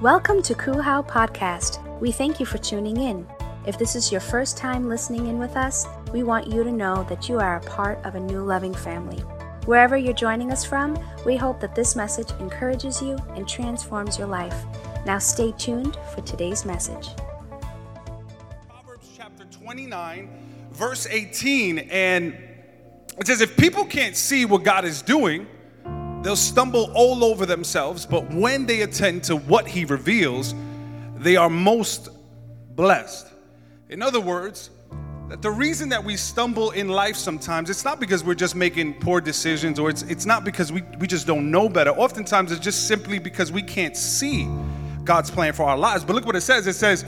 Welcome to Kuhau Podcast. We thank you for tuning in. If this is your first time listening in with us, we want you to know that you are a part of a new loving family. Wherever you're joining us from, we hope that this message encourages you and transforms your life. Now stay tuned for today's message. Proverbs chapter 29, verse 18. And it says, If people can't see what God is doing, they'll stumble all over themselves. But when they attend to what He reveals, they are most blessed. In other words, that the reason that we stumble in life sometimes it's not because we're just making poor decisions or it's it's not because we, we just don't know better oftentimes it's just simply because we can't see god's plan for our lives but look what it says it says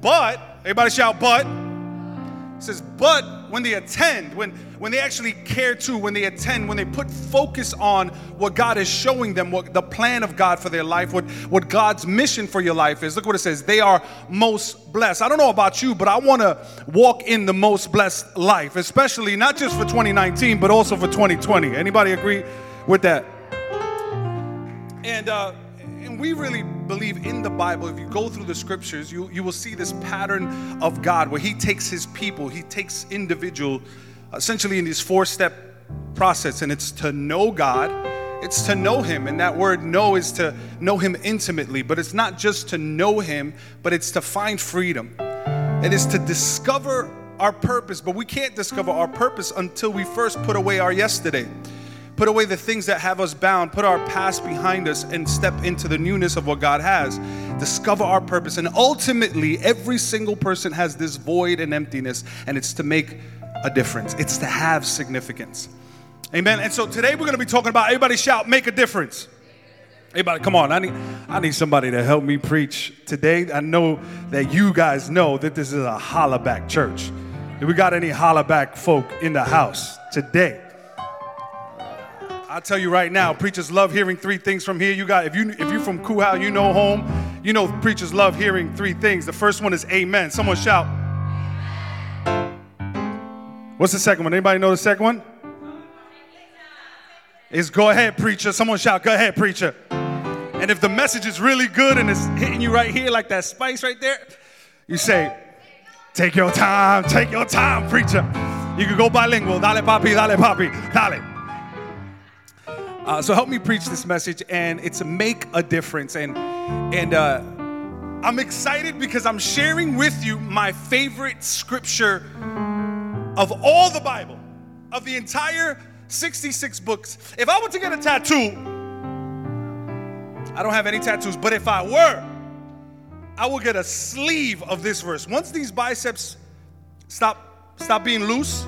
but everybody shout but it says, but when they attend, when, when they actually care to, when they attend, when they put focus on what God is showing them, what the plan of God for their life, what, what God's mission for your life is, look what it says. They are most blessed. I don't know about you, but I want to walk in the most blessed life, especially not just for 2019, but also for 2020. Anybody agree with that? And, uh, we really believe in the Bible, if you go through the scriptures, you, you will see this pattern of God where He takes His people, He takes individual, essentially in this four step process, and it's to know God, it's to know Him. And that word know is to know Him intimately, but it's not just to know Him, but it's to find freedom. It is to discover our purpose, but we can't discover our purpose until we first put away our yesterday put away the things that have us bound, put our past behind us, and step into the newness of what God has. Discover our purpose. And ultimately, every single person has this void and emptiness, and it's to make a difference, it's to have significance. Amen. And so today we're going to be talking about everybody shout, make a difference. Everybody, come on. I need, I need somebody to help me preach today. I know that you guys know that this is a hollaback church. Do we got any hollaback folk in the house today? I tell you right now, preachers love hearing three things from here. You got if you if you're from Kuhau, you know home. You know preachers love hearing three things. The first one is amen. Someone shout. What's the second one? Anybody know the second one? Is go ahead, preacher. Someone shout, go ahead, preacher. And if the message is really good and it's hitting you right here, like that spice right there, you say, take your time, take your time, preacher. You can go bilingual. Dale papi, dale papi, dale. Uh, so help me preach this message, and it's make a difference. And and uh, I'm excited because I'm sharing with you my favorite scripture of all the Bible, of the entire 66 books. If I were to get a tattoo, I don't have any tattoos, but if I were, I will get a sleeve of this verse. Once these biceps stop stop being loose,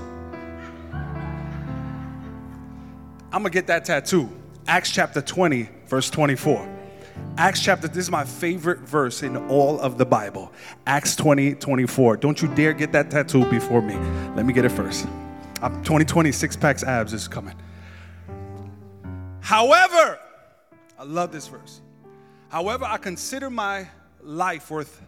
I'm gonna get that tattoo. Acts chapter 20, verse 24. Acts chapter, this is my favorite verse in all of the Bible. Acts 20, 24. Don't you dare get that tattoo before me. Let me get it first. I'm 2020, six packs abs is coming. However, I love this verse. However, I consider my life worth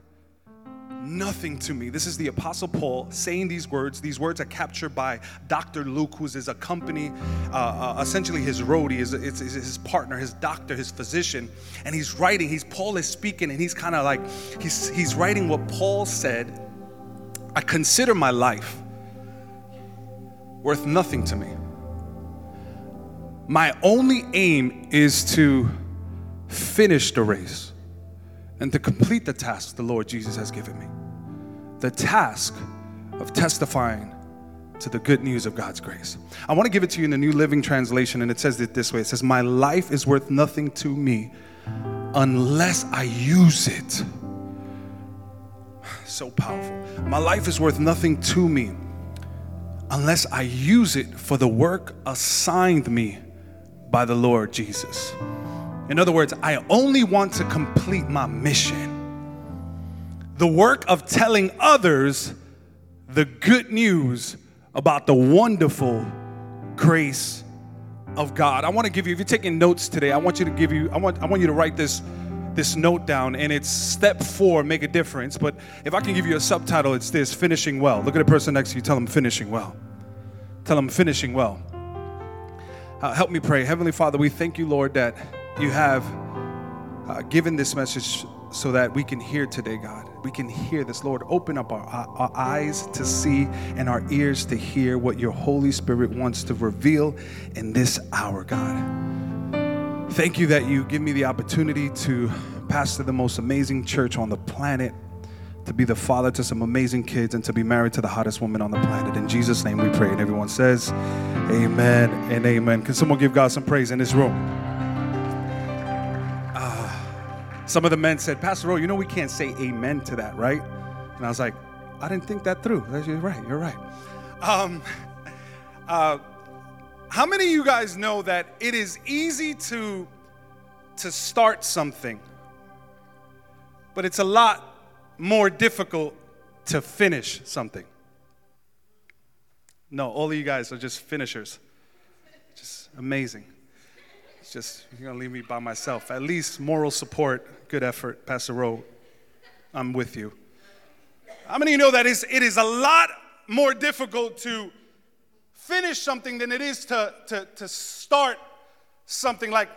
nothing to me. This is the Apostle Paul saying these words. These words are captured by Dr. Luke, who's his accompany, uh, uh, essentially his roadie, his, his partner, his doctor, his physician. And he's writing, he's Paul is speaking, and he's kind of like, he's, he's writing what Paul said I consider my life worth nothing to me. My only aim is to finish the race and to complete the task the Lord Jesus has given me the task of testifying to the good news of God's grace. I want to give it to you in the New Living Translation, and it says it this way It says, My life is worth nothing to me unless I use it. So powerful. My life is worth nothing to me unless I use it for the work assigned me by the Lord Jesus. In other words, I only want to complete my mission the work of telling others the good news about the wonderful grace of God. I want to give you, if you're taking notes today, I want you to give you, I want, I want you to write this, this note down, and it's step four, make a difference. But if I can give you a subtitle, it's this finishing well. Look at the person next to you, tell them finishing well. Tell them finishing well. Uh, help me pray. Heavenly Father, we thank you, Lord, that you have uh, given this message so that we can hear today, God. We can hear this, Lord. Open up our, our eyes to see and our ears to hear what your Holy Spirit wants to reveal in this hour, God. Thank you that you give me the opportunity to pastor the most amazing church on the planet, to be the father to some amazing kids, and to be married to the hottest woman on the planet. In Jesus' name we pray. And everyone says, Amen and amen. Can someone give God some praise in this room? Some of the men said, Pastor Ro, you know we can't say amen to that, right? And I was like, I didn't think that through. You're right, you're right. Um, uh, how many of you guys know that it is easy to, to start something, but it's a lot more difficult to finish something? No, all of you guys are just finishers. Just amazing. Just, you're going to leave me by myself. At least moral support, good effort, Pastor Rowe. I'm with you. How many of you know that it is a lot more difficult to finish something than it is to, to, to start something like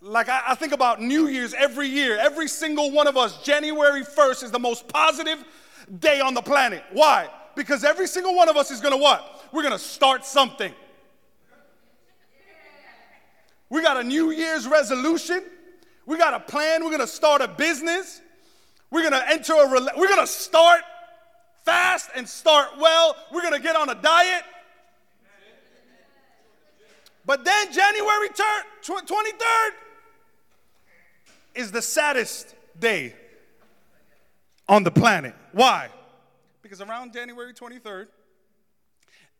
like I, I, think about New Year's every year. Every single one of us, January 1st is the most positive day on the planet. Why? Because every single one of us is gonna what? We're gonna start something. We got a New Year's resolution. We got a plan. We're going to start a business. We're going to enter a we're going to start fast and start well. We're going to get on a diet. But then January 23rd is the saddest day on the planet. Why? Because around January 23rd,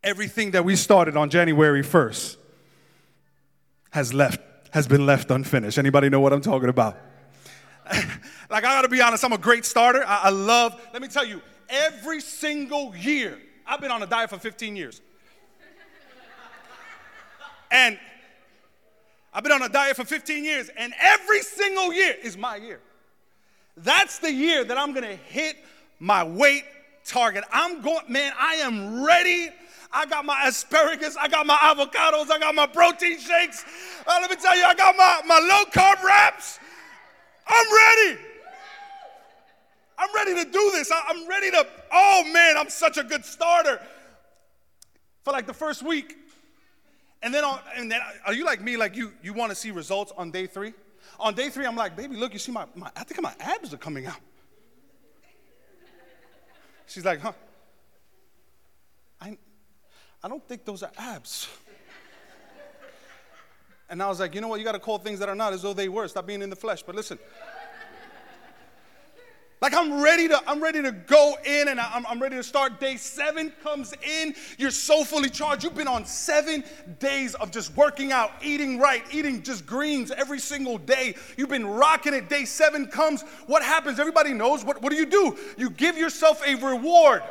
everything that we started on January 1st has left has been left unfinished. Anybody know what I'm talking about? like I gotta be honest, I'm a great starter. I, I love, let me tell you, every single year, I've been on a diet for 15 years. and I've been on a diet for 15 years, and every single year is my year. That's the year that I'm gonna hit my weight target. I'm going, man, I am ready I got my asparagus, I got my avocados, I got my protein shakes. Uh, let me tell you, I got my, my low carb wraps. I'm ready. I'm ready to do this. I, I'm ready to, oh man, I'm such a good starter. For like the first week. And then, on, and then are you like me, like you, you want to see results on day three? On day three, I'm like, baby, look, you see my, my I think my abs are coming out. She's like, huh? I, I don't think those are abs. and I was like, you know what? You got to call things that are not as though they were. Stop being in the flesh. But listen. Like I'm ready to, I'm ready to go in and I'm, I'm ready to start. Day seven comes in. You're so fully charged. You've been on seven days of just working out, eating right, eating just greens every single day. You've been rocking it. Day seven comes. What happens? Everybody knows. What, what do you do? You give yourself a reward.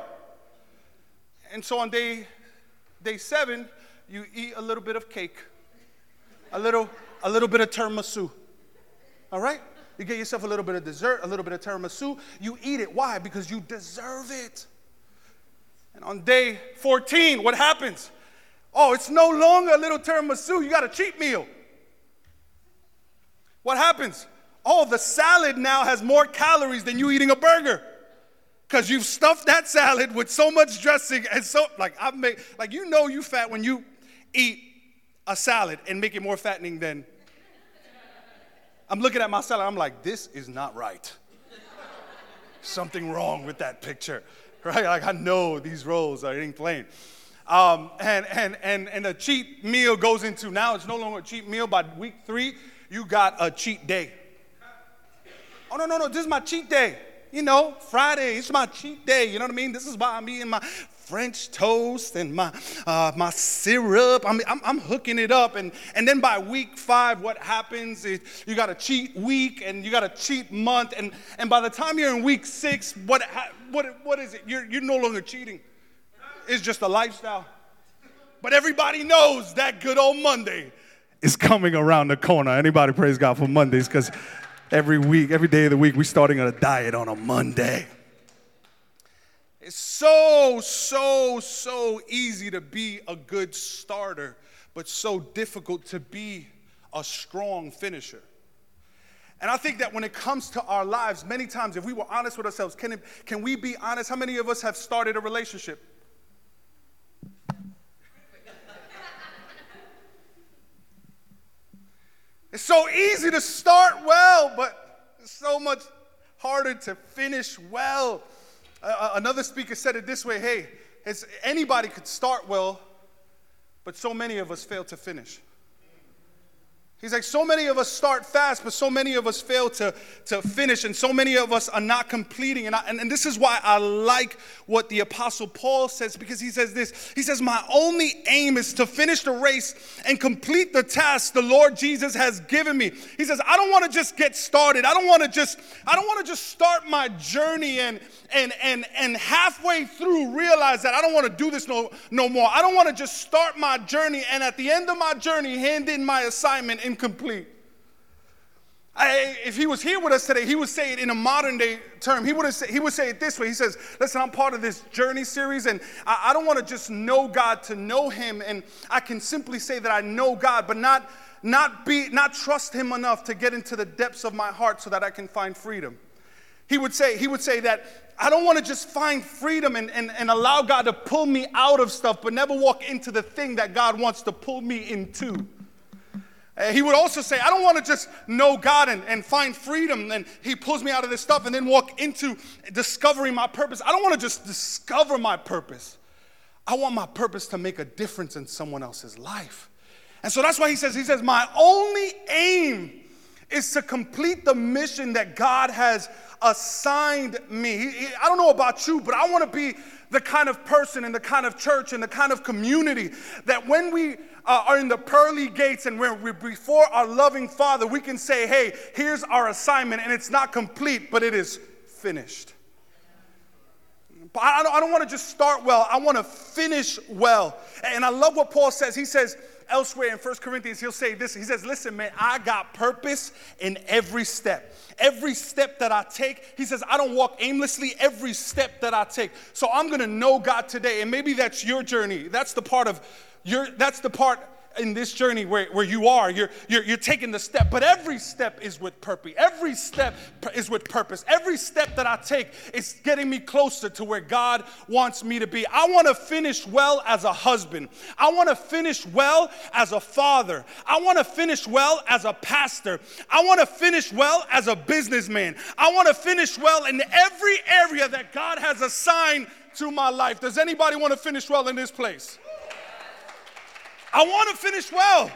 And so on day Day seven, you eat a little bit of cake, a little, a little bit of tiramisu. All right? You get yourself a little bit of dessert, a little bit of tiramisu. You eat it. Why? Because you deserve it. And on day 14, what happens? Oh, it's no longer a little tiramisu. You got a cheat meal. What happens? Oh, the salad now has more calories than you eating a burger because you've stuffed that salad with so much dressing and so like I've made like you know you fat when you eat a salad and make it more fattening than I'm looking at my salad I'm like this is not right. Something wrong with that picture right? Like I know these rolls are eating plain. Um, and and and and a cheat meal goes into now it's no longer a cheat meal by week three you got a cheat day. Oh no no no this is my cheat day you know, Friday, it's my cheat day. You know what I mean? This is why I'm eating my French toast and my, uh, my syrup. I'm, I'm, I'm, hooking it up. And, and then by week five, what happens is you got a cheat week and you got a cheat month. And, and by the time you're in week six, what, what, what is it? You're, you're no longer cheating, it's just a lifestyle. But everybody knows that good old Monday is coming around the corner. Anybody praise God for Mondays? Because every week, every day of the week, we're starting on a diet on a Monday. It's so, so, so easy to be a good starter, but so difficult to be a strong finisher. And I think that when it comes to our lives, many times, if we were honest with ourselves, can, it, can we be honest? How many of us have started a relationship? It's so easy to start well, but so much harder to finish well. Uh, another speaker said it this way hey, anybody could start well, but so many of us fail to finish. He's like, so many of us start fast, but so many of us fail to, to finish, and so many of us are not completing. And, I, and, and this is why I like what the Apostle Paul says, because he says this He says, My only aim is to finish the race and complete the task the Lord Jesus has given me. He says, I don't want to just get started. I don't want to just, I don't want to just start my journey and and and and halfway through realize that I don't want to do this no, no more. I don't want to just start my journey and at the end of my journey hand in my assignment incomplete. I, if he was here with us today, he would say it in a modern day term. He would, say, he would say it this way. He says, Listen, I'm part of this journey series, and I, I don't want to just know God to know Him. And I can simply say that I know God, but not, not, be, not trust Him enough to get into the depths of my heart so that I can find freedom. He would say, he would say that I don't want to just find freedom and, and, and allow God to pull me out of stuff, but never walk into the thing that God wants to pull me into. Uh, he would also say, I don't want to just know God and, and find freedom, and He pulls me out of this stuff and then walk into discovering my purpose. I don't want to just discover my purpose. I want my purpose to make a difference in someone else's life. And so that's why He says, He says, My only aim is to complete the mission that God has assigned me. I don't know about you, but I want to be the kind of person and the kind of church and the kind of community that when we uh, are in the pearly gates and we're, before our loving Father, we can say, hey, here's our assignment, and it's not complete, but it is finished. But I don't want to just start well, I want to finish well. And I love what Paul says. He says, elsewhere in First Corinthians, he'll say this. He says, Listen, man, I got purpose in every step. Every step that I take, he says, I don't walk aimlessly every step that I take. So I'm gonna know God today. And maybe that's your journey. That's the part of your, that's the part in this journey where, where you are. You're, you're, you're taking the step, but every step is with purpose. Every step is with purpose. Every step that I take is getting me closer to where God wants me to be. I want to finish well as a husband. I want to finish well as a father. I want to finish well as a pastor. I want to finish well as a businessman. I want to finish well in every area that God has assigned to my life. Does anybody want to finish well in this place? I want to finish well.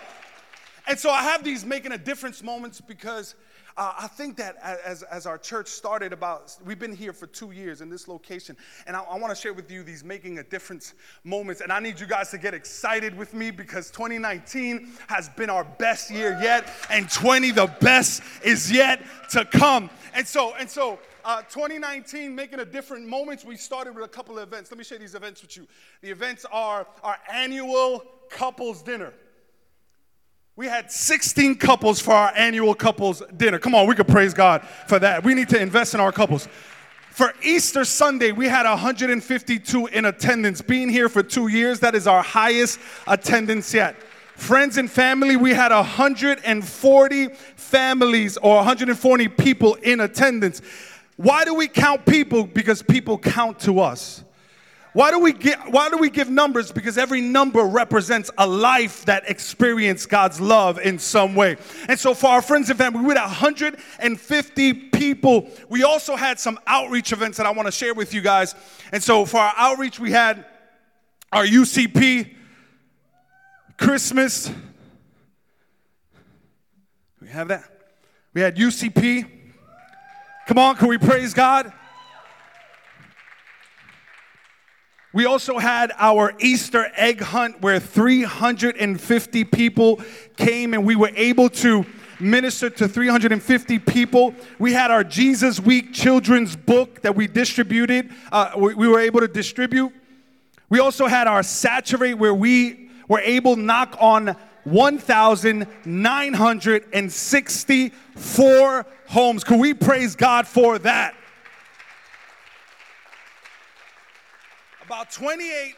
And so I have these making a difference moments because uh, I think that as, as our church started about, we've been here for two years in this location, and I, I want to share with you these making a difference moments. And I need you guys to get excited with me because 2019 has been our best year yet, and 20, the best is yet to come. And so, and so, uh, 2019, making a different moments. We started with a couple of events. Let me share these events with you. The events are our annual couples dinner. We had 16 couples for our annual couples dinner. Come on, we could praise God for that. We need to invest in our couples. For Easter Sunday, we had 152 in attendance. Being here for two years, that is our highest attendance yet. Friends and family, we had 140 families or 140 people in attendance. Why do we count people? Because people count to us. Why do we get why do we give numbers? Because every number represents a life that experienced God's love in some way. And so for our friends and family, we had 150 people. We also had some outreach events that I want to share with you guys. And so for our outreach, we had our UCP Christmas. We have that. We had UCP. Come on, can we praise God? We also had our Easter egg hunt where 350 people came and we were able to minister to 350 people. We had our Jesus Week children's book that we distributed, uh, we, we were able to distribute. We also had our Saturate where we were able to knock on 1,964 homes. Can we praise God for that? About 28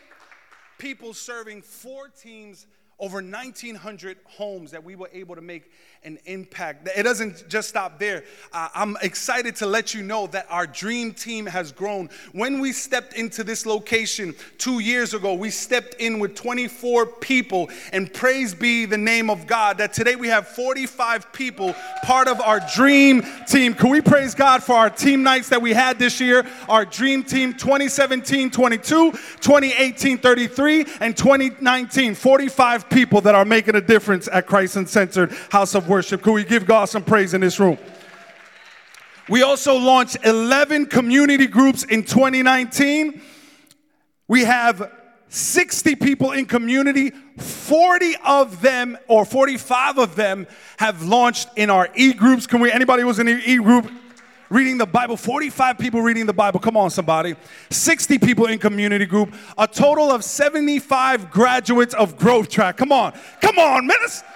people serving four teams over 1,900 homes that we were able to make an impact. It doesn't just stop there. Uh, I'm excited to let you know that our dream team has grown. When we stepped into this location two years ago, we stepped in with 24 people, and praise be the name of God that today we have 45 people part of our dream team. Can we praise God for our team nights that we had this year? Our dream team 2017 22, 2018 33, and 2019 45 people that are making a difference at Christ Uncensored House of worship. Could we give God some praise in this room? We also launched 11 community groups in 2019. We have 60 people in community. 40 of them or 45 of them have launched in our e-groups. Can we anybody was in the e-group reading the Bible? 45 people reading the Bible. Come on somebody. 60 people in community group. A total of 75 graduates of Growth Track. Come on. Come on, minister.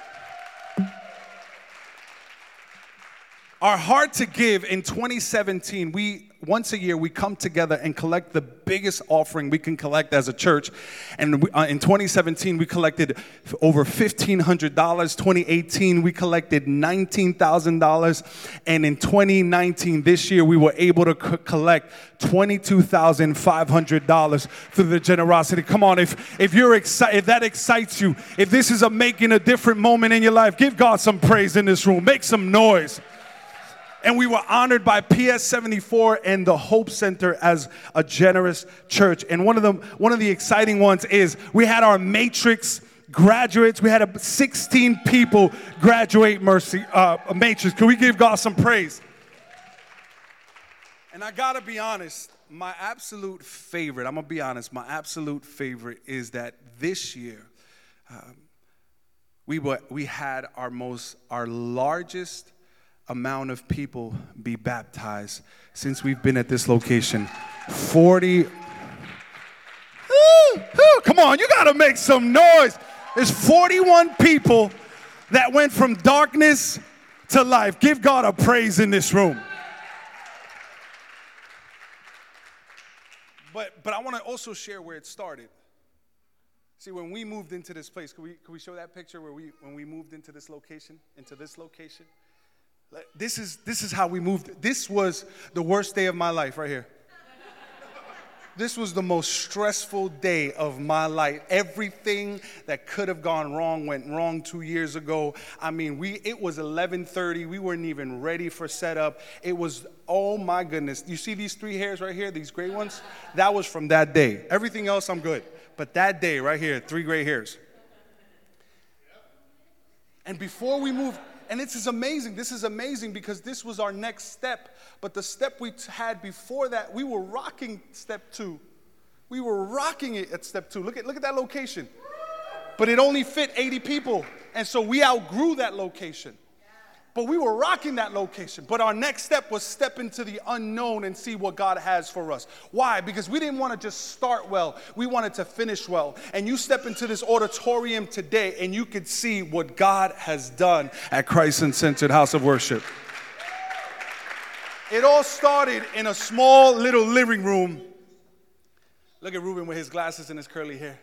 Our heart to give in 2017, we once a year we come together and collect the biggest offering we can collect as a church. And we, uh, in 2017, we collected over $1,500. 2018, we collected $19,000. And in 2019, this year, we were able to co- collect $22,500 through the generosity. Come on, if, if you're excited, if that excites you, if this is a making a different moment in your life, give God some praise in this room. Make some noise and we were honored by PS 74 and the Hope Center as a generous church. And one of the one of the exciting ones is we had our Matrix graduates. We had a 16 people graduate Mercy uh, Matrix. Can we give God some praise? And I gotta be honest, my absolute favorite. I'm gonna be honest. My absolute favorite is that this year. Um, we, were, we had our most our largest amount of people be baptized since we've been at this location. 40. come on, you gotta make some noise. There's 41 people that went from darkness to life. Give God a praise in this room. But, but I want to also share where it started. See, when we moved into this place, can we, can we show that picture where we, when we moved into this location, into this location? This is, this is how we moved. This was the worst day of my life right here. This was the most stressful day of my life. Everything that could have gone wrong went wrong 2 years ago. I mean, we it was 11:30. We weren't even ready for setup. It was oh my goodness. You see these three hairs right here, these gray ones? That was from that day. Everything else I'm good. But that day right here, three gray hairs. And before we moved and this is amazing. This is amazing because this was our next step. But the step we had before that, we were rocking step two. We were rocking it at step two. Look at, look at that location. But it only fit 80 people. And so we outgrew that location. But we were rocking that location. But our next step was step into the unknown and see what God has for us. Why? Because we didn't want to just start well, we wanted to finish well. And you step into this auditorium today and you could see what God has done at Christ Uncensored House of Worship. It all started in a small little living room. Look at Ruben with his glasses and his curly hair.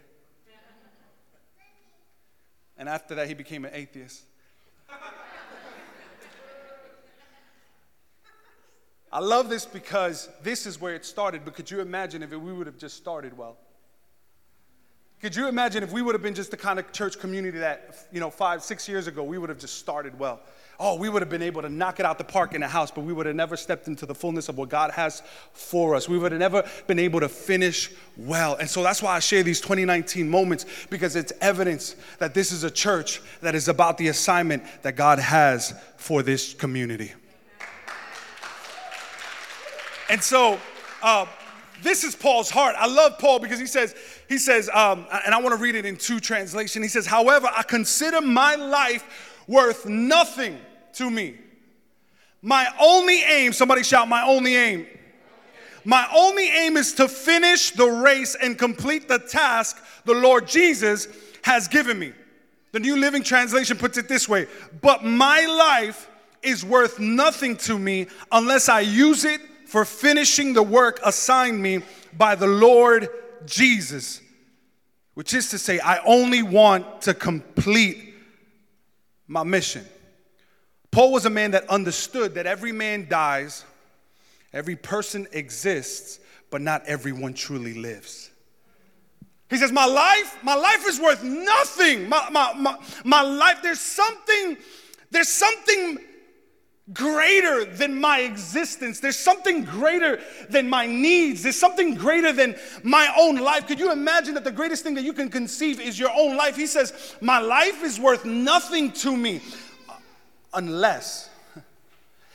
And after that, he became an atheist. I love this because this is where it started. But could you imagine if we would have just started well? Could you imagine if we would have been just the kind of church community that, you know, five, six years ago, we would have just started well? Oh, we would have been able to knock it out the park in the house, but we would have never stepped into the fullness of what God has for us. We would have never been able to finish well. And so that's why I share these 2019 moments because it's evidence that this is a church that is about the assignment that God has for this community. And so, uh, this is Paul's heart. I love Paul because he says, he says, um, and I want to read it in two translation. He says, however, I consider my life worth nothing to me. My only aim, somebody shout, my only aim. My only aim is to finish the race and complete the task the Lord Jesus has given me. The New Living Translation puts it this way But my life is worth nothing to me unless I use it for finishing the work assigned me by the Lord Jesus. which is to say, I only want to complete my mission. Paul was a man that understood that every man dies, every person exists, but not everyone truly lives. He says, My life, my life is worth nothing. My, my, my, my life, there's something, there's something greater than my existence. There's something greater than my needs. There's something greater than my own life. Could you imagine that the greatest thing that you can conceive is your own life? He says, My life is worth nothing to me unless.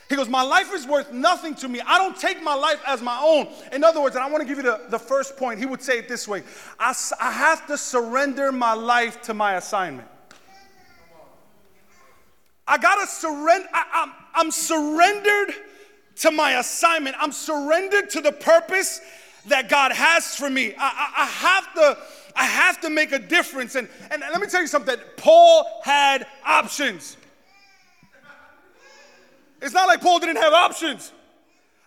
He goes, My life is worth nothing to me. I don't take my life as my own. In other words, and I want to give you the, the first point, he would say it this way I, I have to surrender my life to my assignment. I gotta surrender. I, I'm, I'm surrendered to my assignment. I'm surrendered to the purpose that God has for me. I, I, I have to. I have to make a difference. And, and let me tell you something Paul had options. It's not like Paul didn't have options.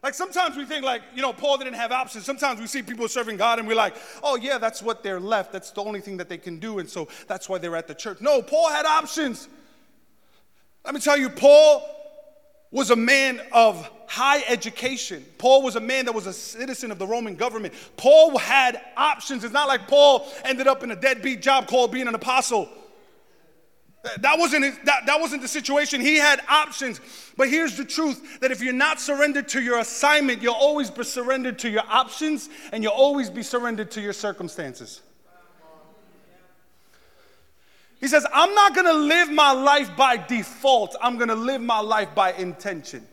Like sometimes we think like, you know, Paul didn't have options. Sometimes we see people serving God and we're like, oh yeah, that's what they're left. That's the only thing that they can do. And so that's why they're at the church. No, Paul had options. Let me tell you, Paul was a man of high education. Paul was a man that was a citizen of the Roman government. Paul had options. It's not like Paul ended up in a deadbeat job called being an apostle. That wasn't, his, that, that wasn't the situation. He had options. But here's the truth that if you're not surrendered to your assignment, you'll always be surrendered to your options and you'll always be surrendered to your circumstances. He says, I'm not gonna live my life by default, I'm gonna live my life by intention.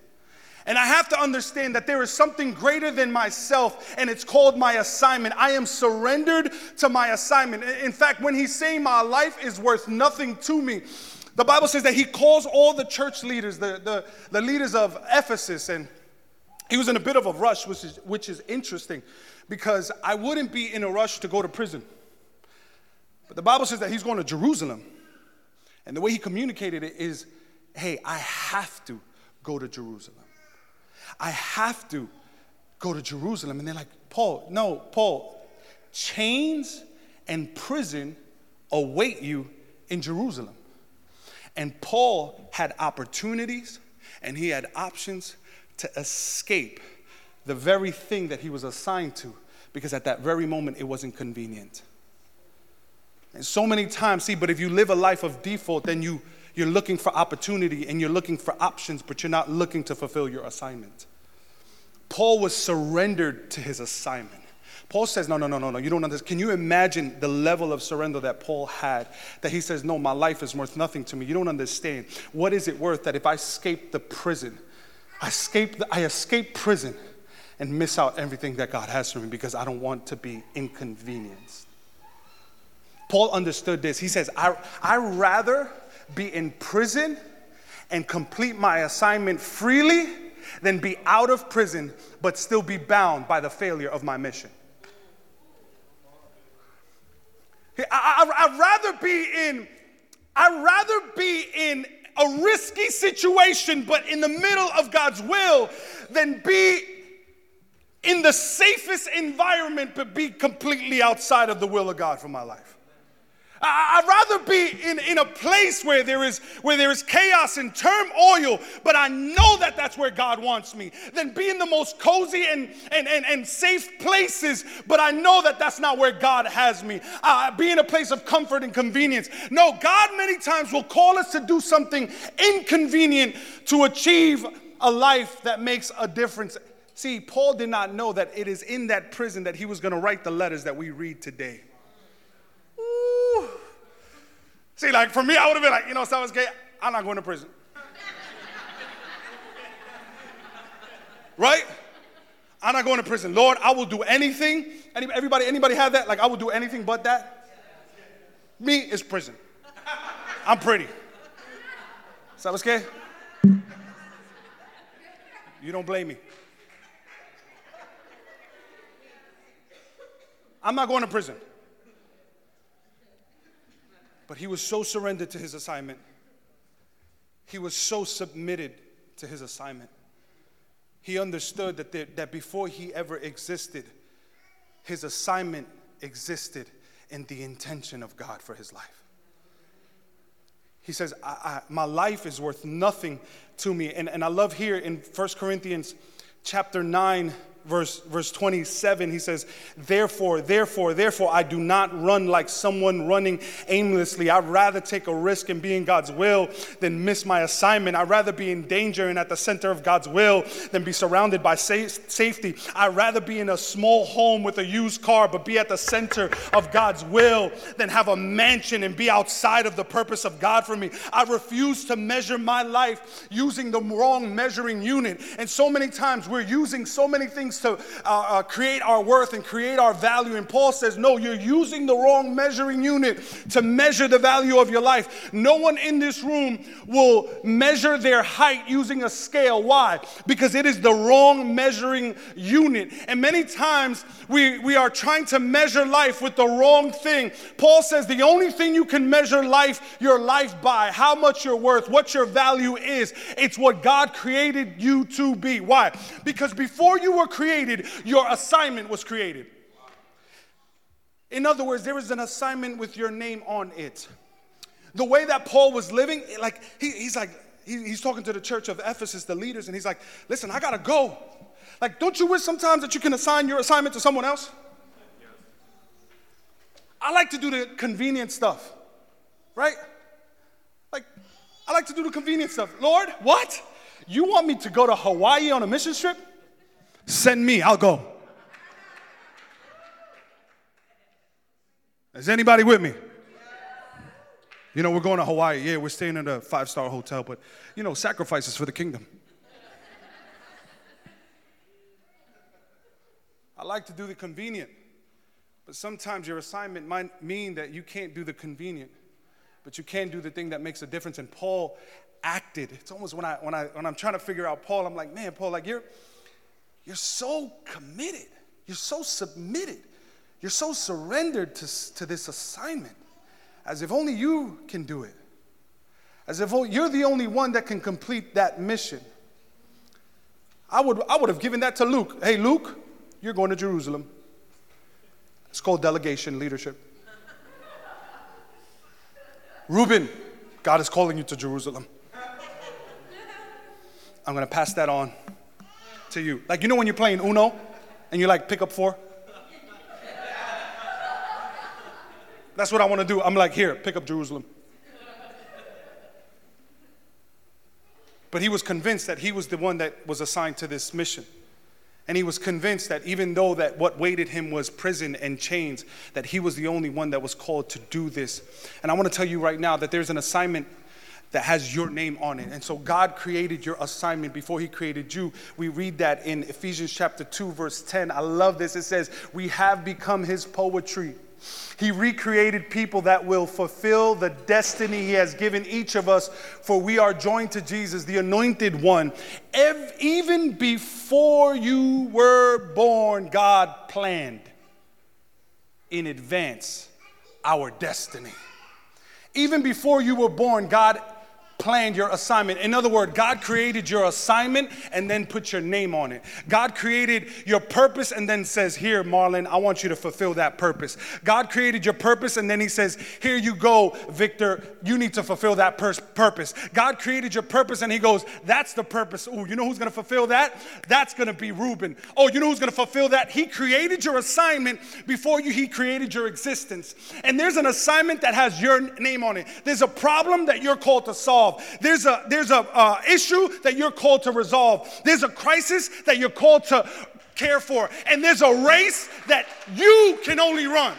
And I have to understand that there is something greater than myself, and it's called my assignment. I am surrendered to my assignment. In fact, when he's saying my life is worth nothing to me, the Bible says that he calls all the church leaders, the, the, the leaders of Ephesus, and he was in a bit of a rush, which is, which is interesting because I wouldn't be in a rush to go to prison. But the Bible says that he's going to Jerusalem. And the way he communicated it is hey, I have to go to Jerusalem. I have to go to Jerusalem. And they're like, Paul, no, Paul, chains and prison await you in Jerusalem. And Paul had opportunities and he had options to escape the very thing that he was assigned to because at that very moment it wasn't convenient. And so many times, see, but if you live a life of default, then you you're looking for opportunity and you're looking for options, but you're not looking to fulfill your assignment. Paul was surrendered to his assignment. Paul says, No, no, no, no, no, you don't understand. Can you imagine the level of surrender that Paul had? That he says, No, my life is worth nothing to me. You don't understand. What is it worth that if I escape the prison, I escape, the, I escape prison and miss out everything that God has for me because I don't want to be inconvenienced? Paul understood this. He says, I, I rather be in prison and complete my assignment freely than be out of prison but still be bound by the failure of my mission. I, would rather be in, I'd rather be in a risky situation, but in the middle of God's will, than be in the safest environment, but be completely outside of the will of God for my life. I'd rather be in, in a place where there, is, where there is chaos and turmoil, but I know that that's where God wants me, than be in the most cozy and, and, and, and safe places, but I know that that's not where God has me. Uh, be in a place of comfort and convenience. No, God many times will call us to do something inconvenient to achieve a life that makes a difference. See, Paul did not know that it is in that prison that he was going to write the letters that we read today. See, like for me, I would have been like, you know, someone's gay, I'm not going to prison. right? I'm not going to prison. Lord, I will do anything. Anybody, anybody have that? Like, I will do anything but that? Me is prison. I'm pretty. ¿Sabes? You don't blame me. I'm not going to prison. But he was so surrendered to his assignment. He was so submitted to his assignment. He understood that, there, that before he ever existed, his assignment existed. in the intention of God for his life. He says, I, I, My life is worth nothing to me. And, and I love here in 1 Corinthians chapter 9, verse, verse 27, he says, Therefore, therefore, therefore, I do not run like someone running aimlessly. I'd rather take a risk and be in God's will than miss my assignment. I'd rather be in danger and at the center of God's will than be surrounded by sa- safety. I'd rather be in a small home with a used car, but be at the center of God's will than have a mansion and be outside of the purpose of God for me. I refuse to measure my life using the wrong measuring unit. And so many times we're using so many things to uh, uh, create our worth and create our value. And Paul says, No, you're using the wrong measuring unit to measure the value of your life. No one in this room will measure their height using a scale. Why? Because it is the wrong measuring unit. And many times we, we are trying to measure life with the wrong thing. Paul says the only thing you can measure life, your life by, how much you're worth, what your value is, it's what God created you to be. Why? Because before you were created, your assignment was created. In other words, there is an assignment with your name on it. The way that Paul was living, like he, he's like, he, he's talking to the church of Ephesus, the leaders, and he's like, listen, I gotta go. Like, don't you wish sometimes that you can assign your assignment to someone else? I like to do the convenient stuff, right? Like, I like to do the convenient stuff. Lord, what? You want me to go to Hawaii on a mission trip? Send me, I'll go. Is anybody with me? You know, we're going to Hawaii. Yeah, we're staying in a five star hotel, but you know, sacrifices for the kingdom. I like to do the convenient, but sometimes your assignment might mean that you can't do the convenient, but you can do the thing that makes a difference. And Paul acted. It's almost when I when I when I'm trying to figure out Paul, I'm like, man, Paul, like you're you're so committed. You're so submitted. You're so surrendered to, to this assignment as if only you can do it. As if you're the only one that can complete that mission. I would, I would have given that to Luke. Hey, Luke, you're going to Jerusalem. It's called delegation leadership. Reuben, God is calling you to Jerusalem. I'm going to pass that on to you. Like, you know when you're playing Uno and you like pick up four? That's what I want to do. I'm like, here, pick up Jerusalem. But he was convinced that he was the one that was assigned to this mission. And he was convinced that even though that what waited him was prison and chains, that he was the only one that was called to do this. And I want to tell you right now that there's an assignment that has your name on it. And so God created your assignment before He created you. We read that in Ephesians chapter 2, verse 10. I love this. It says, We have become His poetry. He recreated people that will fulfill the destiny He has given each of us, for we are joined to Jesus, the anointed one. Ev- even before you were born, God planned in advance our destiny. Even before you were born, God planned your assignment. In other words, God created your assignment and then put your name on it. God created your purpose and then says, Here, Marlon, I want you to fulfill that purpose. God created your purpose and then He says, Here you go, Victor, you need to fulfill that pur- purpose. God created your purpose and He goes, That's the purpose. Oh, you know who's gonna fulfill that? That's gonna be Reuben. Oh, you know who's gonna fulfill that? He created your assignment before you, He created your existence. And there's an assignment that has your name on it. There's a problem that you're called to solve solve. There's a there's a uh, issue that you're called to resolve. There's a crisis that you're called to care for, and there's a race that you can only run.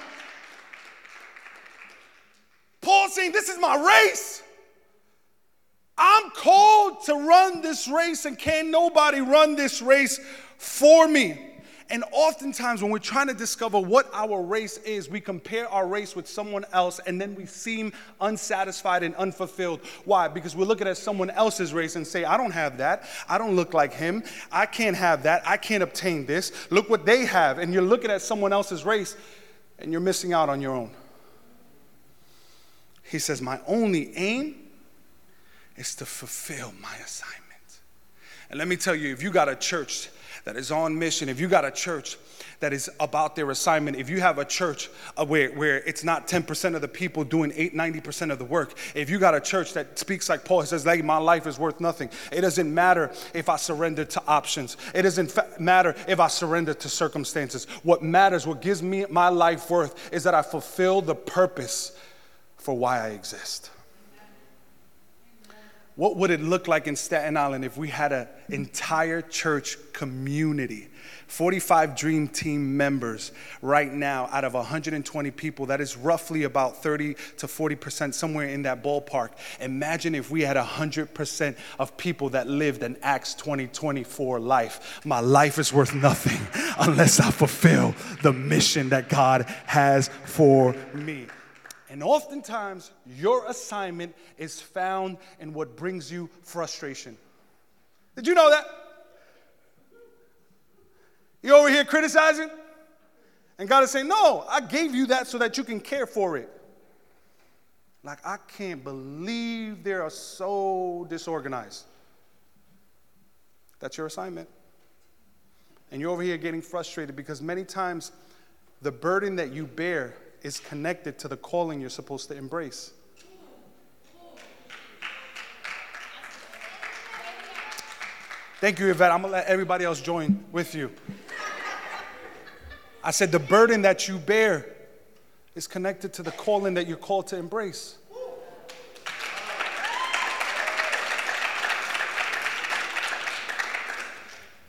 Paul saying, "This is my race." I'm called to run this race, and can nobody run this race for me? And oftentimes, when we're trying to discover what our race is, we compare our race with someone else and then we seem unsatisfied and unfulfilled. Why? Because we're looking at someone else's race and say, I don't have that. I don't look like him. I can't have that. I can't obtain this. Look what they have. And you're looking at someone else's race and you're missing out on your own. He says, My only aim is to fulfill my assignment. And let me tell you, if you got a church that is on mission, if you got a church that is about their assignment, if you have a church uh, where, where it's not 10% of the people doing 8, 90% of the work, if you got a church that speaks like Paul, says, like, my life is worth nothing. It doesn't matter if I surrender to options. It doesn't fa- matter if I surrender to circumstances. What matters, what gives me my life worth is that I fulfill the purpose for why I exist. What would it look like in Staten Island if we had an entire church community? 45 Dream Team members right now out of 120 people. That is roughly about 30 to 40%, somewhere in that ballpark. Imagine if we had 100% of people that lived an Acts 2024 life. My life is worth nothing unless I fulfill the mission that God has for me. And oftentimes, your assignment is found in what brings you frustration. Did you know that? You over here criticizing? And God is saying, No, I gave you that so that you can care for it. Like, I can't believe they are so disorganized. That's your assignment. And you're over here getting frustrated because many times the burden that you bear is connected to the calling you're supposed to embrace. Thank you, Yvette. I'm gonna let everybody else join with you. I said, the burden that you bear is connected to the calling that you're called to embrace.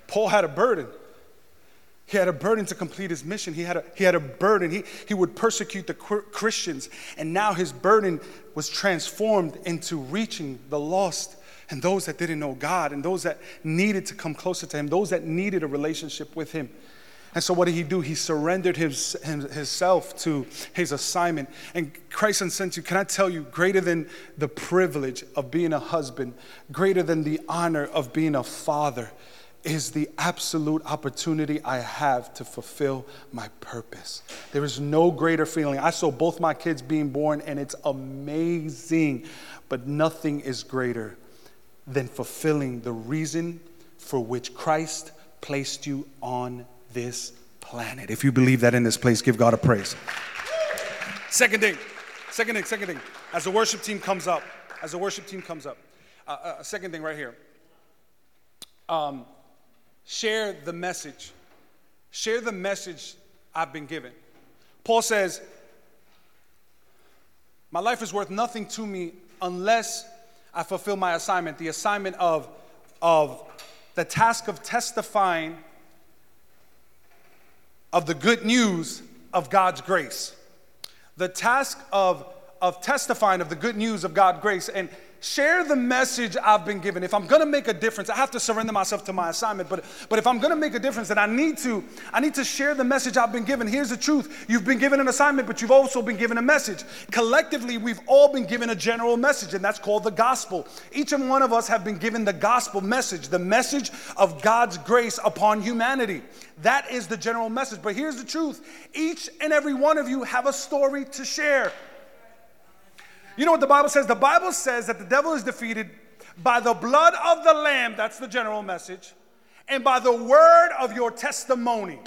Paul had a burden. He had a burden to complete his mission. He had a, he had a burden. He, he would persecute the Christians. And now his burden was transformed into reaching the lost and those that didn't know God and those that needed to come closer to him, those that needed a relationship with him. And so, what did he do? He surrendered his, himself to his assignment. And Christ sent you, can I tell you, greater than the privilege of being a husband, greater than the honor of being a father, is the absolute opportunity I have to fulfill my purpose. There is no greater feeling. I saw both my kids being born, and it's amazing, but nothing is greater than fulfilling the reason for which Christ placed you on this planet. If you believe that in this place, give God a praise. Second thing, second thing, second thing. As the worship team comes up, as the worship team comes up, uh, uh, second thing right here. Um, share the message. Share the message I've been given. Paul says, My life is worth nothing to me unless I fulfill my assignment, the assignment of, of the task of testifying of the good news of God's grace. The task of, of testifying of the good news of God's grace. And share the message I've been given. If I'm gonna make a difference, I have to surrender myself to my assignment. But, but if I'm gonna make a difference, then I need to, I need to share the message I've been given. Here's the truth. You've been given an assignment, but you've also been given a message. Collectively, we've all been given a general message, and that's called the gospel. Each and one of us have been given the gospel message, the message of God's grace upon humanity. That is the general message. But here's the truth. Each and every one of you have a story to share. You know what the Bible says? The Bible says that the devil is defeated by the blood of the Lamb, that's the general message, and by the word of your testimony.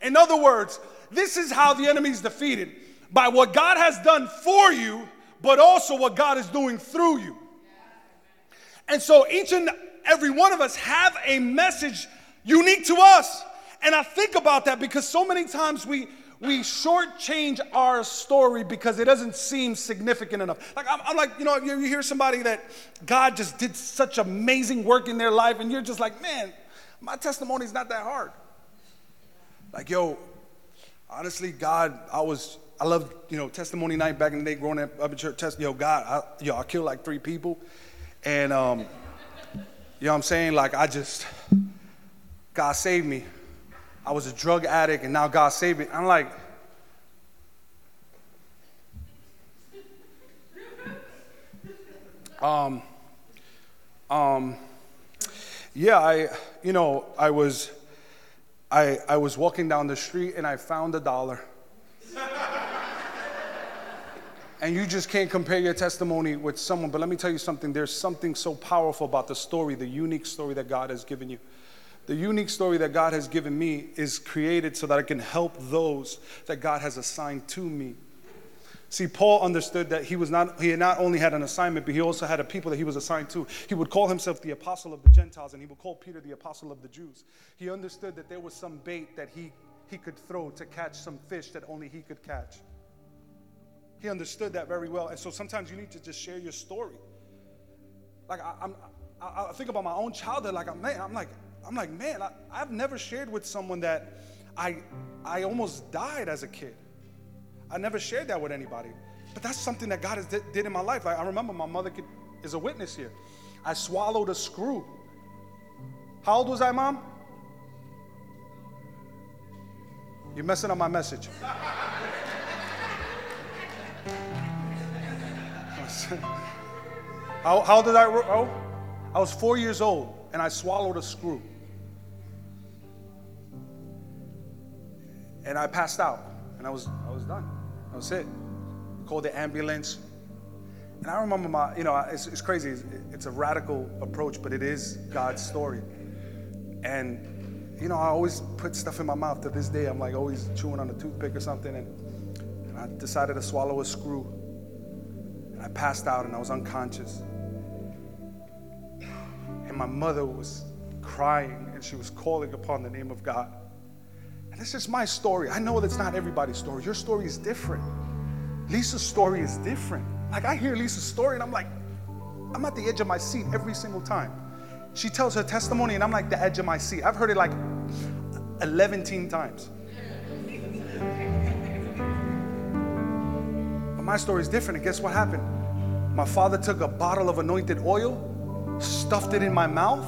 In other words, this is how the enemy is defeated by what God has done for you, but also what God is doing through you. And so each and every one of us have a message unique to us. And I think about that because so many times we we shortchange our story because it doesn't seem significant enough. Like, I'm, I'm like, you know, you, hear somebody that God just did such amazing work in their life, and you're just like, man, my testimony is not that hard. Like, yo, honestly, God, I was, I love, you know, testimony night back in the day growing up, up in church. Test, yo, God, I, yo, I killed like three people. And, um, you know what I'm saying? Like, I just, God saved me. I was a drug addict and now God saved me. I'm like, um, um, yeah, I, you know, I was, I, I was walking down the street and I found a dollar. and you just can't compare your testimony with someone. But let me tell you something there's something so powerful about the story, the unique story that God has given you. The unique story that God has given me is created so that I can help those that God has assigned to me. See, Paul understood that he was not he not only had an assignment, but he also had a people that he was assigned to. He would call himself the apostle of the Gentiles, and he would call Peter the apostle of the Jews. He understood that there was some bait that he, he could throw to catch some fish that only he could catch. He understood that very well. And so sometimes you need to just share your story. Like I, am I, I, think about my own childhood. Like I'm, man, I'm like, I'm like, man, I, I've never shared with someone that I, I almost died as a kid. I never shared that with anybody. But that's something that God has did, did in my life. I, I remember my mother could, is a witness here. I swallowed a screw. How old was I, mom? You're messing up my message. how, how did I? Oh, I was four years old and I swallowed a screw. And I passed out and I was I was done. That was it. Called the ambulance. And I remember my, you know, it's, it's crazy. It's, it's, a radical approach, but it is God's story. And, you know, I always put stuff in my mouth to this day. I'm like always chewing on a toothpick or something. And, and I decided to swallow a screw. And I passed out and I was unconscious. And my mother was crying and she was calling upon the name of God. And this is my story. I know that's not everybody's story. Your story is different. Lisa's story is different. Like I hear Lisa's story and I'm like, I'm at the edge of my seat every single time. She tells her testimony and I'm like the edge of my seat. I've heard it like 11 times. But my story is different. And guess what happened? My father took a bottle of anointed oil, stuffed it in my mouth,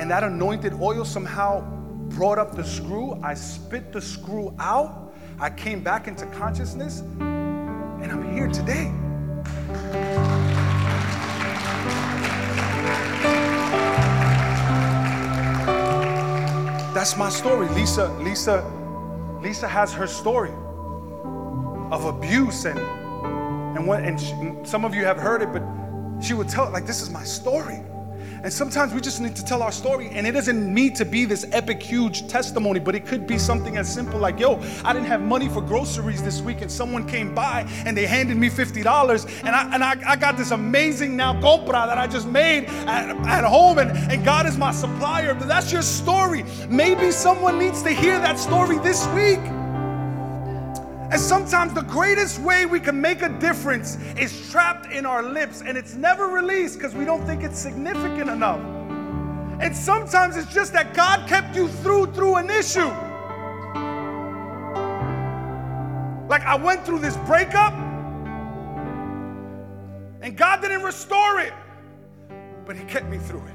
and that anointed oil somehow brought up the screw, I spit the screw out, I came back into consciousness, and I'm here today. That's my story. Lisa, Lisa, Lisa has her story of abuse and and what and she, some of you have heard it, but she would tell it like this is my story. And sometimes we just need to tell our story, and it doesn't need to be this epic, huge testimony, but it could be something as simple like, yo, I didn't have money for groceries this week, and someone came by and they handed me $50, and I, and I, I got this amazing now compra that I just made at, at home, and, and God is my supplier. But that's your story. Maybe someone needs to hear that story this week. And sometimes the greatest way we can make a difference is trapped in our lips and it's never released because we don't think it's significant enough. And sometimes it's just that God kept you through through an issue. Like I went through this breakup and God didn't restore it, but He kept me through it.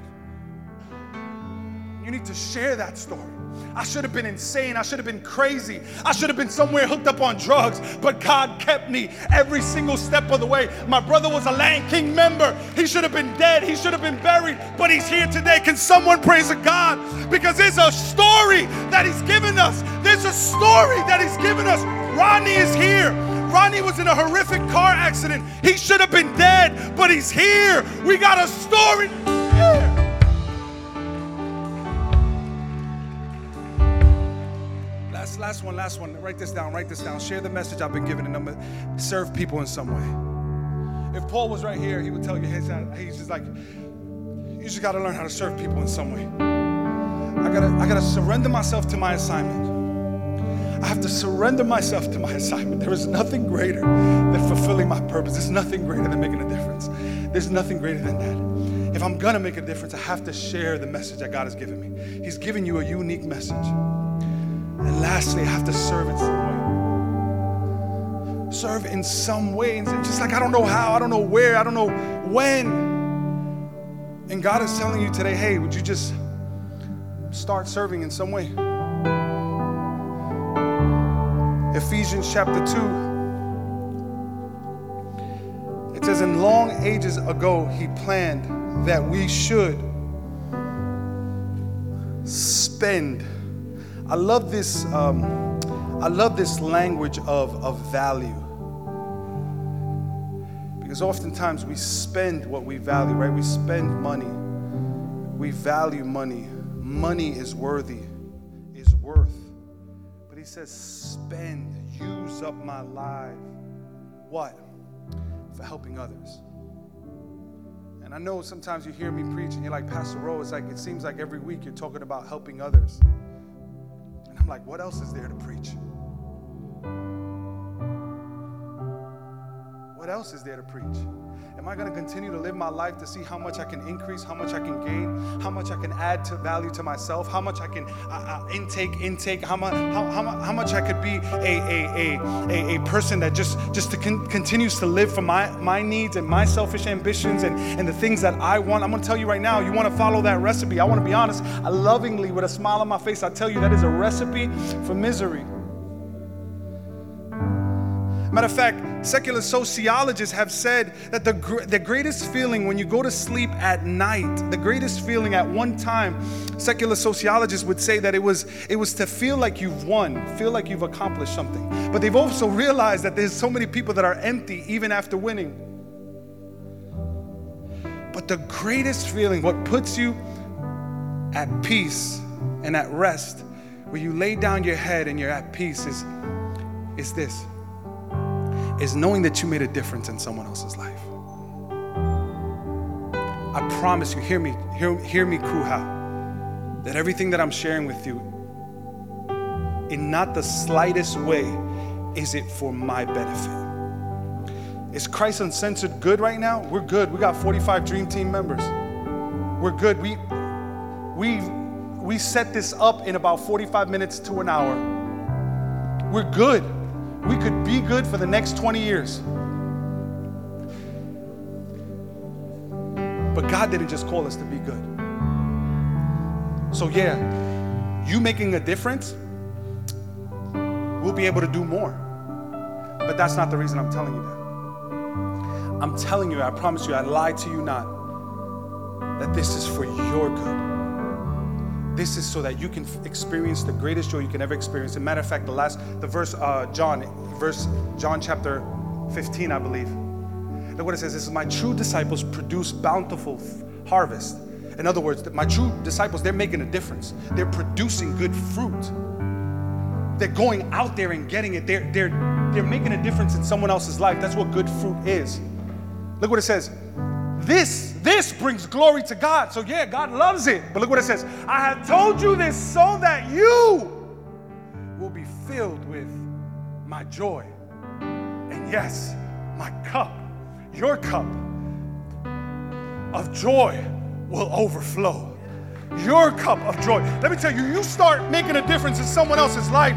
You need to share that story. I should have been insane. I should have been crazy. I should have been somewhere hooked up on drugs. But God kept me every single step of the way. My brother was a Latin King member. He should have been dead. He should have been buried. But he's here today. Can someone praise God? Because there's a story that he's given us. There's a story that he's given us. Ronnie is here. Ronnie was in a horrific car accident. He should have been dead, but he's here. We got a story. Last, last one, last one. Write this down, write this down. Share the message I've been given and serve people in some way. If Paul was right here, he would tell you, uh, he's just like, you just got to learn how to serve people in some way. I gotta, I gotta surrender myself to my assignment. I have to surrender myself to my assignment. There is nothing greater than fulfilling my purpose. There's nothing greater than making a difference. There's nothing greater than that. If I'm gonna make a difference, I have to share the message that God has given me. He's given you a unique message. And lastly, I have to serve in some way. Serve in some way. And just like I don't know how, I don't know where, I don't know when. And God is telling you today, hey, would you just start serving in some way? Ephesians chapter 2. It says, In long ages ago, he planned that we should spend I love this. Um, I love this language of, of value. Because oftentimes we spend what we value, right? We spend money. We value money money is worthy, is worth. But he says, spend, use up my life. What? For helping others. And I know sometimes you hear me preach and you're like, Pastor Rowe, it's like it seems like every week you're talking about helping others. I'm like, what else is there to preach? What else is there to preach? Am I going to continue to live my life to see how much I can increase, how much I can gain, how much I can add to value to myself, how much I can uh, uh, intake, intake, how much, how, how, how, much I could be a, a, a, a, person that just, just to con- continues to live for my, my needs and my selfish ambitions and, and the things that I want? I'm going to tell you right now, you want to follow that recipe. I want to be honest. I lovingly, with a smile on my face, I tell you that is a recipe for misery. Matter of fact, secular sociologists have said that the, the greatest feeling when you go to sleep at night, the greatest feeling at one time, secular sociologists would say that it was, it was to feel like you've won, feel like you've accomplished something. But they've also realized that there's so many people that are empty even after winning. But the greatest feeling, what puts you at peace and at rest, where you lay down your head and you're at peace, is, is this is knowing that you made a difference in someone else's life. I promise you, hear me, hear, hear me, Kuha, that everything that I'm sharing with you, in not the slightest way, is it for my benefit. Is Christ Uncensored good right now? We're good. We got 45 Dream Team members. We're good. We, we, we set this up in about 45 minutes to an hour. We're good we could be good for the next 20 years. But God didn't just call us to be good. So, yeah, you making a difference, we'll be able to do more. But that's not the reason I'm telling you that. I'm telling you, I promise you, I lie to you not, that this is for your good. This is so that you can experience the greatest joy you can ever experience. As a matter of fact, the last, the verse, uh, John, verse, John chapter 15, I believe. Look what it says. This is my true disciples produce bountiful harvest. In other words, my true disciples, they're making a difference. They're producing good fruit. They're going out there and getting it. They're, they're, they're making a difference in someone else's life. That's what good fruit is. Look what it says. This, this brings glory to God. So, yeah, God loves it. But look what it says I have told you this so that you will be filled with my joy. And yes, my cup, your cup of joy will overflow. Your cup of joy. Let me tell you, you start making a difference in someone else's life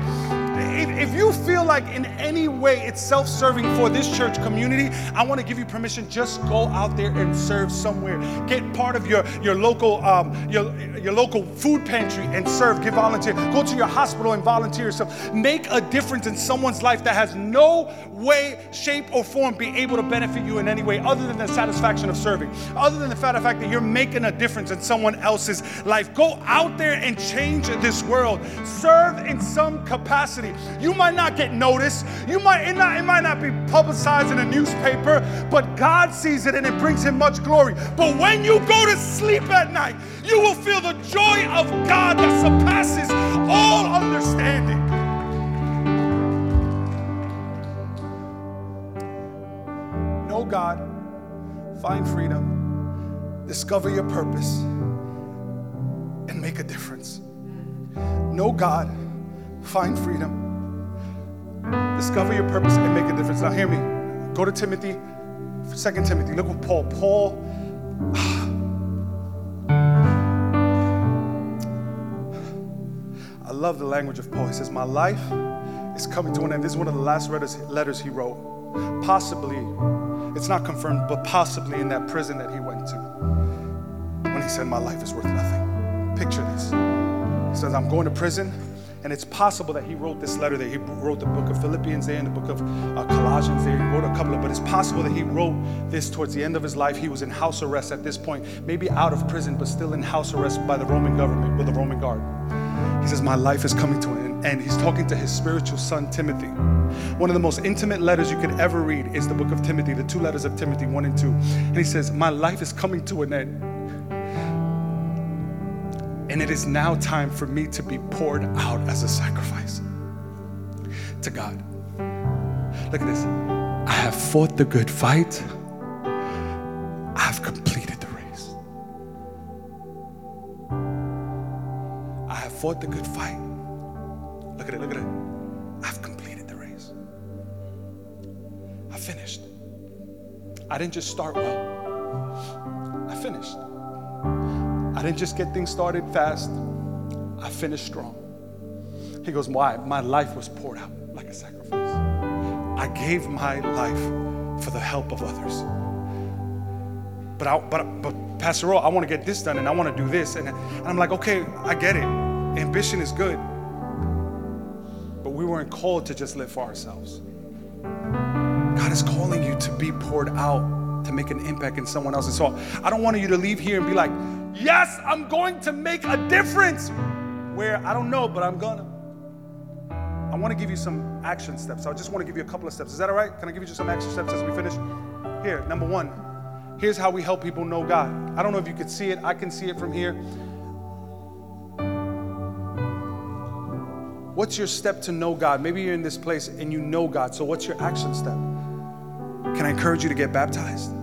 if, if you feel like in any way it's self serving for this church community, I want to give you permission. Just go out there and serve somewhere. Get part of your, your, local, um, your, your local food pantry and serve. Give volunteer. Go to your hospital and volunteer yourself. Make a difference in someone's life that has no way, shape, or form be able to benefit you in any way other than the satisfaction of serving, other than the fact that you're making a difference in someone else's life. Go out there and change this world. Serve in some capacity. You might not get noticed. You might it, not, it might not be publicized in a newspaper, but God sees it and it brings him much glory. But when you go to sleep at night, you will feel the joy of God that surpasses all understanding. Know God, find freedom, discover your purpose, and make a difference. Know God, find freedom Discover your purpose and make a difference. Now, hear me. Go to Timothy, Second Timothy. Look what Paul. Paul. I love the language of Paul. He says, My life is coming to an end. This is one of the last letters he wrote. Possibly, it's not confirmed, but possibly in that prison that he went to when he said, My life is worth nothing. Picture this. He says, I'm going to prison. And it's possible that he wrote this letter there. He wrote the book of Philippians there and the book of uh, Colossians there. He wrote a couple of, but it's possible that he wrote this towards the end of his life. He was in house arrest at this point, maybe out of prison, but still in house arrest by the Roman government with the Roman guard. He says, My life is coming to an end. And he's talking to his spiritual son, Timothy. One of the most intimate letters you could ever read is the book of Timothy, the two letters of Timothy, one and two. And he says, My life is coming to an end. And it is now time for me to be poured out as a sacrifice to God. Look at this. I have fought the good fight. I have completed the race. I have fought the good fight. Look at it, look at it. I've completed the race. I finished. I didn't just start well, I finished. I didn't just get things started fast, I finished strong. He goes, Why? My life was poured out like a sacrifice. I gave my life for the help of others. But I, but but Pastor Earl, I want to get this done and I want to do this. And, and I'm like, okay, I get it. Ambition is good. But we weren't called to just live for ourselves. God is calling you to be poured out to make an impact in someone else's soul. I don't want you to leave here and be like, yes, I'm going to make a difference. Where I don't know, but I'm gonna. I want to give you some action steps. I just want to give you a couple of steps. Is that all right? Can I give you just some action steps as we finish? Here, number one, here's how we help people know God. I don't know if you could see it, I can see it from here. What's your step to know God? Maybe you're in this place and you know God. So, what's your action step? Can I encourage you to get baptized?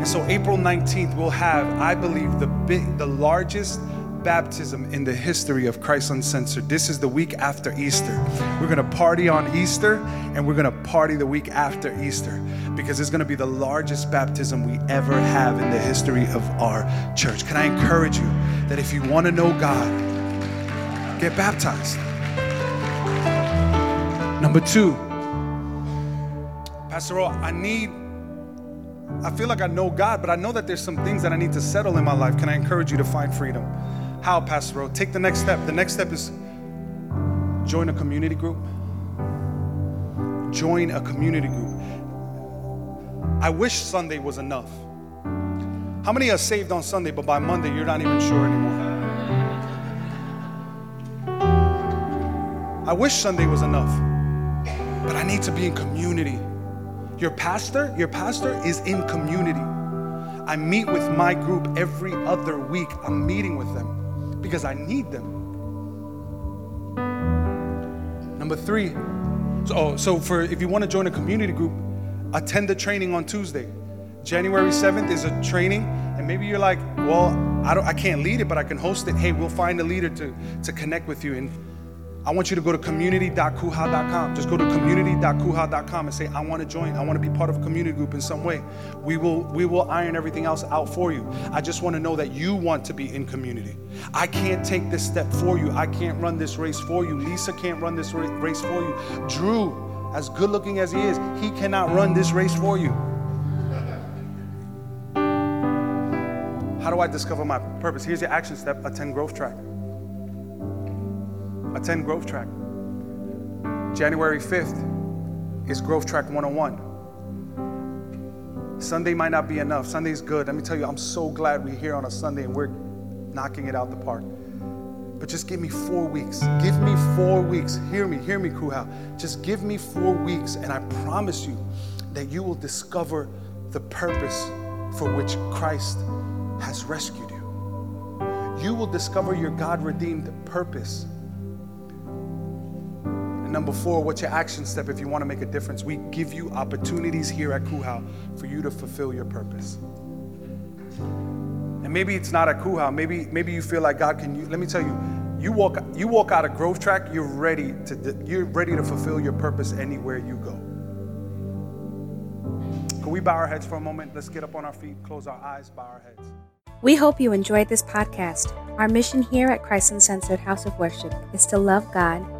And so, April 19th, we'll have, I believe, the big, the largest baptism in the history of Christ Uncensored. This is the week after Easter. We're going to party on Easter and we're going to party the week after Easter because it's going to be the largest baptism we ever have in the history of our church. Can I encourage you that if you want to know God, get baptized? Number two, Pastor Earl, I need I feel like I know God, but I know that there's some things that I need to settle in my life. Can I encourage you to find freedom? How, Pastor Ro? Take the next step. The next step is join a community group. Join a community group. I wish Sunday was enough. How many are saved on Sunday, but by Monday you're not even sure anymore? I wish Sunday was enough, but I need to be in community. Your pastor, your pastor is in community. I meet with my group every other week. I'm meeting with them because I need them. Number three, so, oh, so for if you want to join a community group, attend the training on Tuesday. January 7th is a training, and maybe you're like, well, I don't I can't lead it, but I can host it. Hey, we'll find a leader to, to connect with you. And I want you to go to community.kuha.com. Just go to community.kuha.com and say, I want to join. I want to be part of a community group in some way. We will, we will iron everything else out for you. I just want to know that you want to be in community. I can't take this step for you. I can't run this race for you. Lisa can't run this race for you. Drew, as good looking as he is, he cannot run this race for you. How do I discover my purpose? Here's your action step attend growth track attend Growth Track. January 5th is Growth Track 101. Sunday might not be enough. Sunday's good. Let me tell you, I'm so glad we're here on a Sunday and we're knocking it out the park. But just give me four weeks. Give me four weeks. Hear me, hear me, Kuhau. Just give me four weeks, and I promise you that you will discover the purpose for which Christ has rescued you. You will discover your God redeemed purpose number four, what's your action step if you want to make a difference? We give you opportunities here at Kuhau for you to fulfill your purpose. And maybe it's not at Kuhau. Maybe, maybe you feel like God can. You, let me tell you, you walk, you walk out of Growth Track. You're ready to, you're ready to fulfill your purpose anywhere you go. Can we bow our heads for a moment? Let's get up on our feet, close our eyes, bow our heads. We hope you enjoyed this podcast. Our mission here at Christ Uncensored House of Worship is to love God